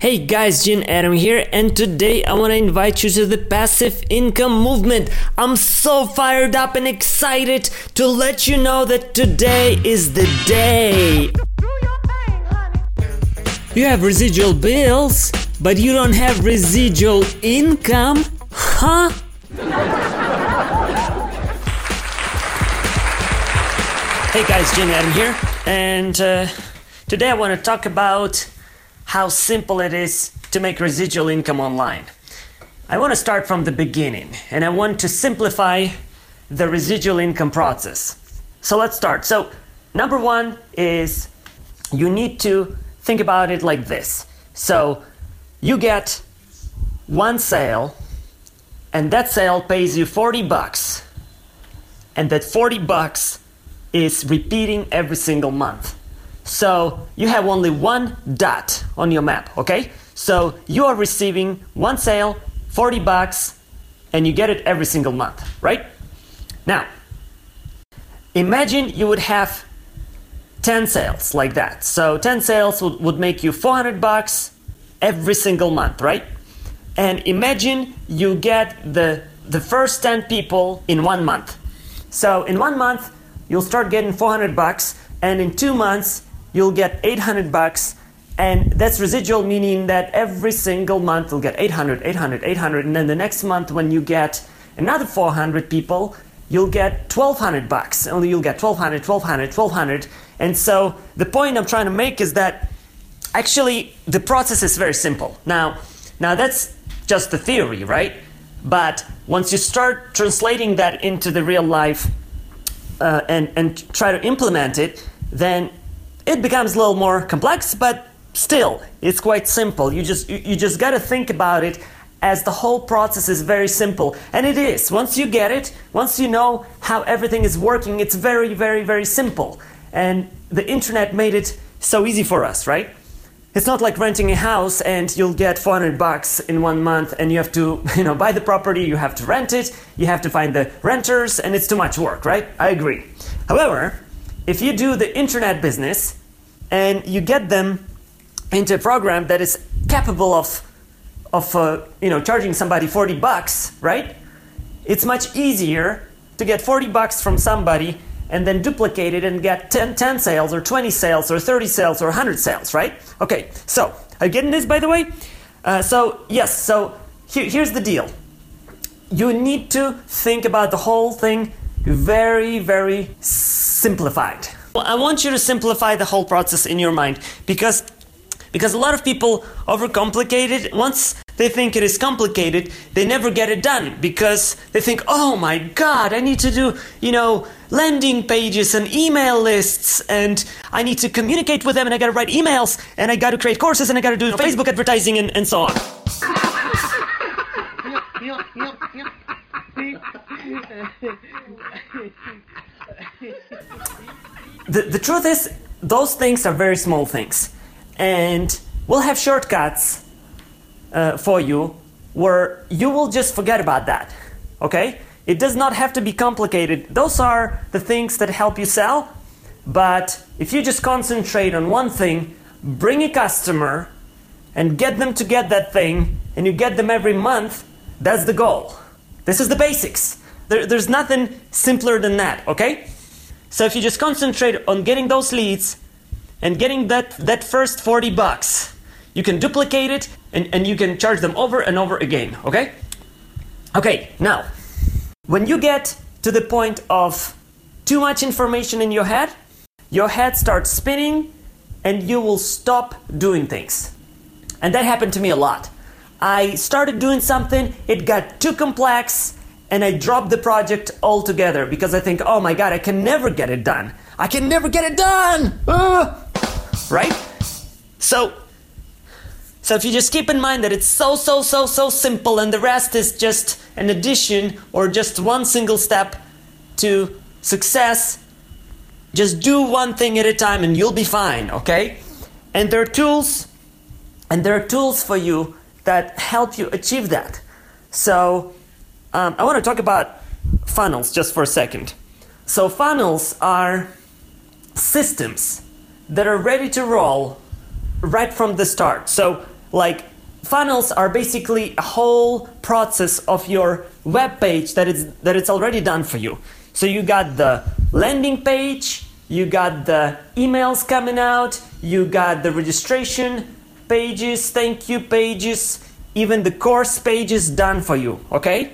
Hey guys, Jin Adam here, and today I want to invite you to the passive income movement. I'm so fired up and excited to let you know that today is the day. You have residual bills, but you don't have residual income? Huh? hey guys, Jin Adam here, and uh, today I want to talk about how simple it is to make residual income online. I want to start from the beginning and I want to simplify the residual income process. So let's start. So, number one is you need to think about it like this. So, you get one sale and that sale pays you 40 bucks. And that 40 bucks is repeating every single month. So you have only one dot on your map, okay? So you are receiving one sale, 40 bucks, and you get it every single month, right? Now, imagine you would have 10 sales like that. So 10 sales would, would make you 400 bucks every single month, right? And imagine you get the the first 10 people in one month. So in one month, you'll start getting 400 bucks, and in two months, you'll get 800 bucks. And that's residual meaning that every single month you'll get 800 800 800 and then the next month when you get another 400 people you'll get 1200 bucks. Only you'll get 1200 1200 1200 and so the point i'm trying to make is that actually the process is very simple. Now now that's just the theory right? But once you start translating that into the real life uh, and and try to implement it then it becomes a little more complex, but still, it's quite simple. You just you, you just got to think about it as the whole process is very simple. And it is. Once you get it, once you know how everything is working, it's very very very simple. And the internet made it so easy for us, right? It's not like renting a house and you'll get 400 bucks in one month and you have to, you know, buy the property, you have to rent it, you have to find the renters and it's too much work, right? I agree. However, if you do the internet business and you get them into a program that is capable of of uh, you know charging somebody 40 bucks right? It's much easier to get 40 bucks from somebody and then duplicate it and get 10, 10 sales or 20 sales or 30 sales or 100 sales right? Okay so are you getting this by the way? Uh, so yes so here, here's the deal. You need to think about the whole thing very very simplified I want you to simplify the whole process in your mind because because a lot of people overcomplicate it. Once they think it is complicated, they never get it done because they think, "Oh my god, I need to do, you know, landing pages and email lists and I need to communicate with them and I got to write emails and I got to create courses and I got to do Facebook advertising and, and so on." the, the truth is, those things are very small things. And we'll have shortcuts uh, for you where you will just forget about that. Okay? It does not have to be complicated. Those are the things that help you sell. But if you just concentrate on one thing, bring a customer and get them to get that thing, and you get them every month, that's the goal. This is the basics. There, there's nothing simpler than that, okay? So if you just concentrate on getting those leads and getting that, that first 40 bucks, you can duplicate it and, and you can charge them over and over again, okay? Okay, now, when you get to the point of too much information in your head, your head starts spinning and you will stop doing things. And that happened to me a lot. I started doing something, it got too complex, and I drop the project altogether because I think, oh my god, I can never get it done. I can never get it done! Ah! Right? So, so if you just keep in mind that it's so, so, so, so simple and the rest is just an addition or just one single step to success, just do one thing at a time and you'll be fine, okay? And there are tools, and there are tools for you that help you achieve that. So, um, I want to talk about funnels just for a second. So, funnels are systems that are ready to roll right from the start. So, like funnels are basically a whole process of your web page that is that it's already done for you. So you got the landing page, you got the emails coming out, you got the registration pages, thank you pages, even the course pages done for you, okay?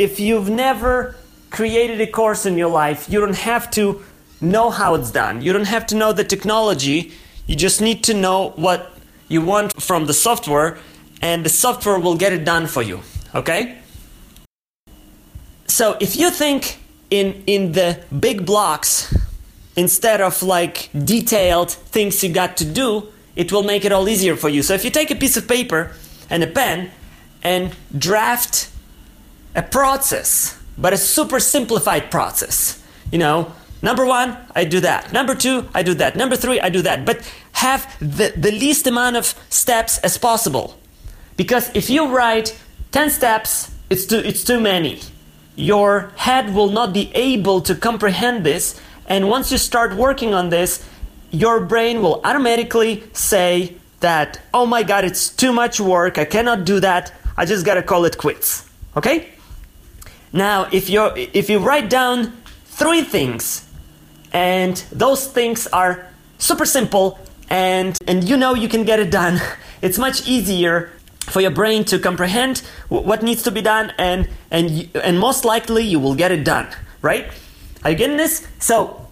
If you've never created a course in your life, you don't have to know how it's done. You don't have to know the technology. You just need to know what you want from the software and the software will get it done for you. Okay? So if you think in in the big blocks instead of like detailed things you got to do, it will make it all easier for you. So if you take a piece of paper and a pen and draft a process, but a super simplified process, you know, Number one, I do that. Number two, I do that. Number three, I do that. But have the, the least amount of steps as possible. Because if you write 10 steps, it's too, it's too many. Your head will not be able to comprehend this. And once you start working on this, your brain will automatically say that, oh my god, it's too much work. I cannot do that. I just gotta call it quits. Okay? Now, if, you if you write down three things, and those things are super simple, and, and you know you can get it done, it's much easier for your brain to comprehend what needs to be done and and and most likely you will get it done right? Are you getting this? So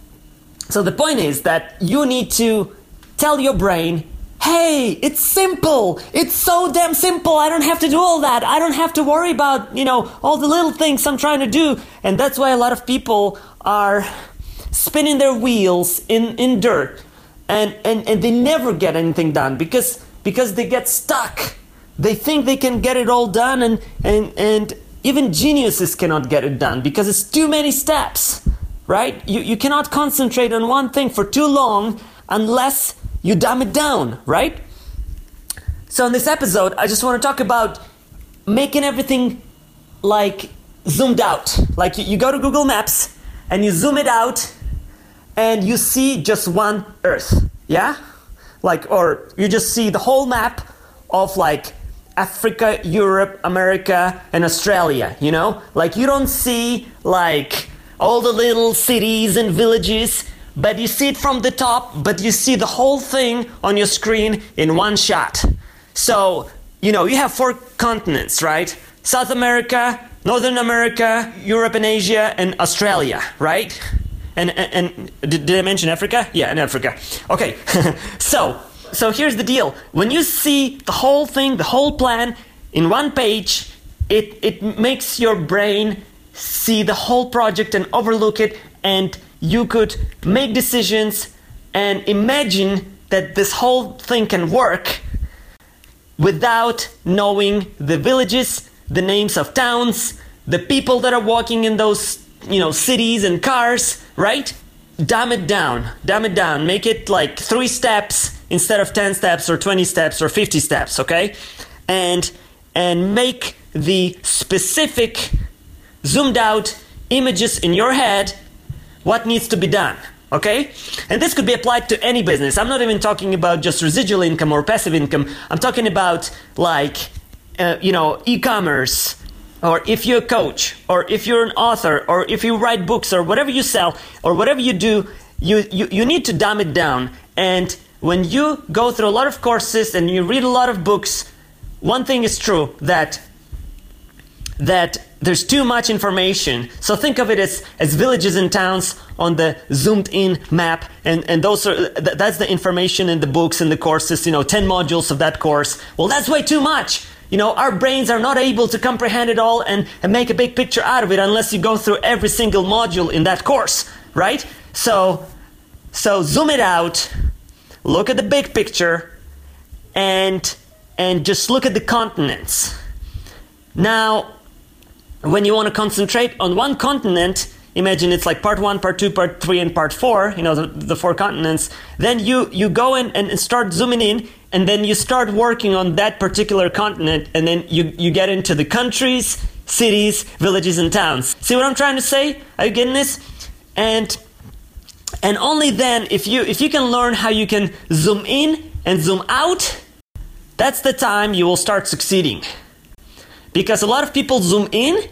so the point is that you need to tell your brain hey it's simple. It's so damn simple. I don't have to do all that. I don't have to worry about you know all the little things i'm trying to do. And that's why a lot of people are spinning their wheels in in dirt. And and, and they never get anything done because because they get stuck. They think they can get it all done, and, and, and even geniuses cannot get it done because it's too many steps, right? You, you cannot concentrate on one thing for too long unless you dumb it down, right? So, in this episode, I just want to talk about making everything like zoomed out. Like you, go to Google Maps and you zoom it out and you see just one Earth, yeah? Like, or you just see the whole map of like Africa, Europe, America, and Australia, you know? Like you don't see like all the little cities and villages, but you see it from the top, but you see the whole thing on your screen in one shot. So, you know, you have four continents, right? South America, Northern America, Europe and Asia, and Australia, right? And, and, and did, I mention Africa? Yeah, and Africa. Okay, so so here's the deal when you see the whole thing, the whole plan in one page, it, it makes your brain see the whole project and overlook it, and you could make decisions and imagine that this whole thing can work without knowing the villages, the names of towns, the people that are walking in those, you know, cities and cars, right? Dumb it down, dumb it down, make it like three steps instead of 10 steps or 20 steps or 50 steps, okay? And and make the specific zoomed out images in your head what needs to be done, okay? And this could be applied to any business. I'm not even talking about just residual income or passive income. I'm talking about like uh, you know, e-commerce or if you're a coach or if you're an author or if you write books or whatever you sell or whatever you do, you, you, you need to dumb it down and when you go through a lot of courses and you read a lot of books, one thing is true that that there's too much information. So think of it as, as villages and towns on the zoomed in map. And, and those are, that's the information in the books and the courses, you know, 10 modules of that course. Well, that's way too much. You know, our brains are not able to comprehend it all and, and make a big picture out of it unless you go through every single module in that course, right? So, so zoom it out look at the big picture and and just look at the continents. Now, when you want to concentrate on one continent, imagine it's like part one, part two, part three, and part four, you know, the, the four continents, then you, you go in and start zooming in, and then you start working on that particular continent, and then you, you get into the countries, cities, villages, and towns. See what I'm trying to say? Are you getting this? And and only then if you if you can learn how you can zoom in and zoom out that's the time you will start succeeding. Because a lot of people zoom in,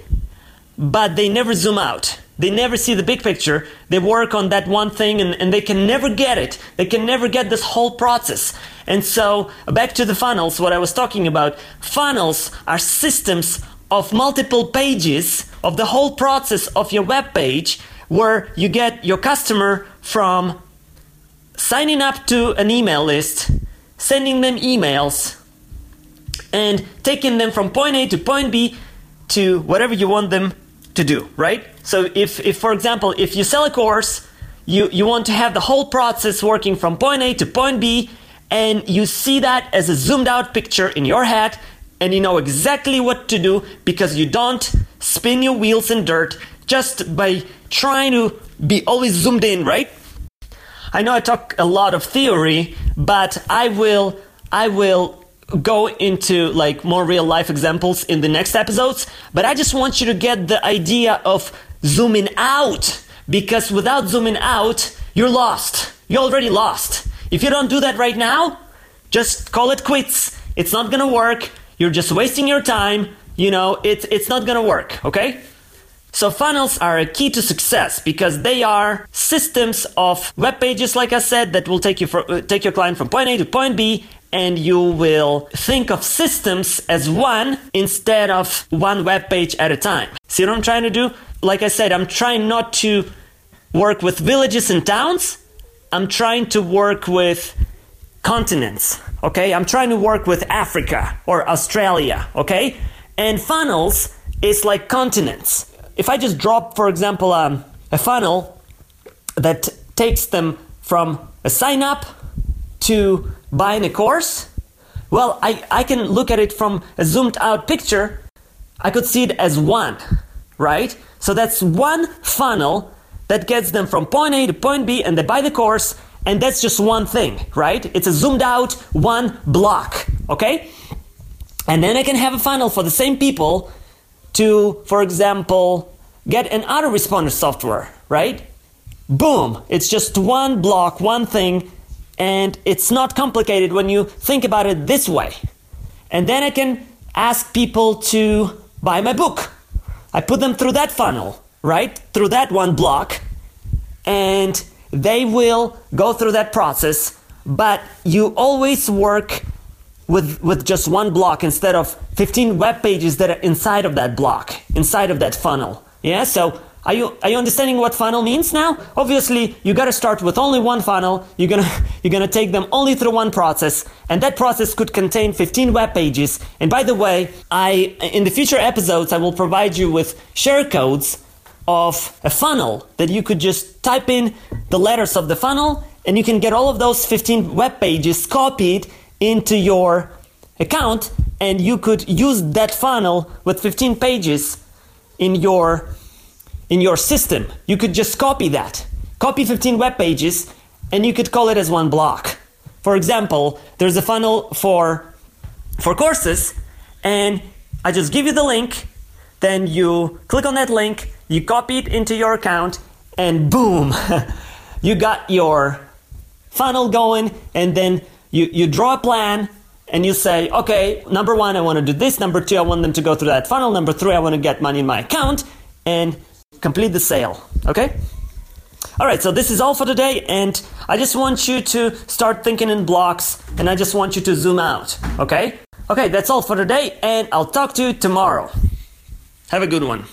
but they never zoom out. They never see the big picture. They work on that one thing and, and they can never get it. They can never get this whole process. And so, back to the funnels, what I was talking about. Funnels are systems of multiple pages of the whole process of your web page where you get your customer from signing up to an email list, sending them emails, and taking them from point A to point B to whatever you want them to do, right? So if, if for example, if you sell a course, you, you want to have the whole process working from point A to point B, and you see that as a zoomed out picture in your head, and you know exactly what to do because you don't spin your wheels in dirt just by trying to be always zoomed in, right? I know I talk a lot of theory, but I will I will go into like more real life examples in the next episodes, but I just want you to get the idea of zooming out because without zooming out, you're lost. You're already lost. If you don't do that right now, just call it quits. It's not gonna work. You're just wasting your time. You know, it's it's not gonna work, okay? So funnels are a key to success because they are systems of web pages, like I said, that will take you for, uh, take your client from point A to point B, and you will think of systems as one instead of one web page at a time. See what I'm trying to do? Like I said, I'm trying not to work with villages and towns. I'm trying to work with continents. Okay, I'm trying to work with Africa or Australia. Okay, and funnels is like continents if I just drop, for example, um, a funnel that takes them from a sign up to buying a course, well, I, I can look at it from a zoomed out picture. I could see it as one, right? So that's one funnel that gets them from point A to point B and they buy the course, and that's just one thing, right? It's a zoomed out one block, okay? And then I can have a funnel for the same people to, for example, get an autoresponder software, right? Boom! It's just one block, one thing, and it's not complicated when you think about it this way. And then I can ask people to buy my book. I put them through that funnel, right? Through that one block, and they will go through that process, but you always work with, with just one block instead of 15 web pages that are inside of that block, inside of that funnel. Yeah, so are you are you understanding what funnel means now? Obviously, you got to start with only one funnel. You're to you're to take them only through one process, and that process could contain 15 web pages. And by the way, I in the future episodes I will provide you with share codes of a funnel that you could just type in the letters of the funnel and you can get all of those 15 web pages copied into your account and you could use that funnel with 15 pages in your in your system. You could just copy that. Copy 15 web pages and you could call it as one block. For example, there's a funnel for for courses and I just give you the link, then you click on that link, you copy it into your account and boom, you got your funnel going and then you, you draw a plan and you say, okay, number one, I want to do this. Number two, I want them to go through that funnel. Number three, I want to get money in my account and complete the sale. Okay? All right, so this is all for today, and I just want you to start thinking in blocks, and I just want you to zoom out. Okay? Okay, that's all for today, and I'll talk to you tomorrow. Have a good one.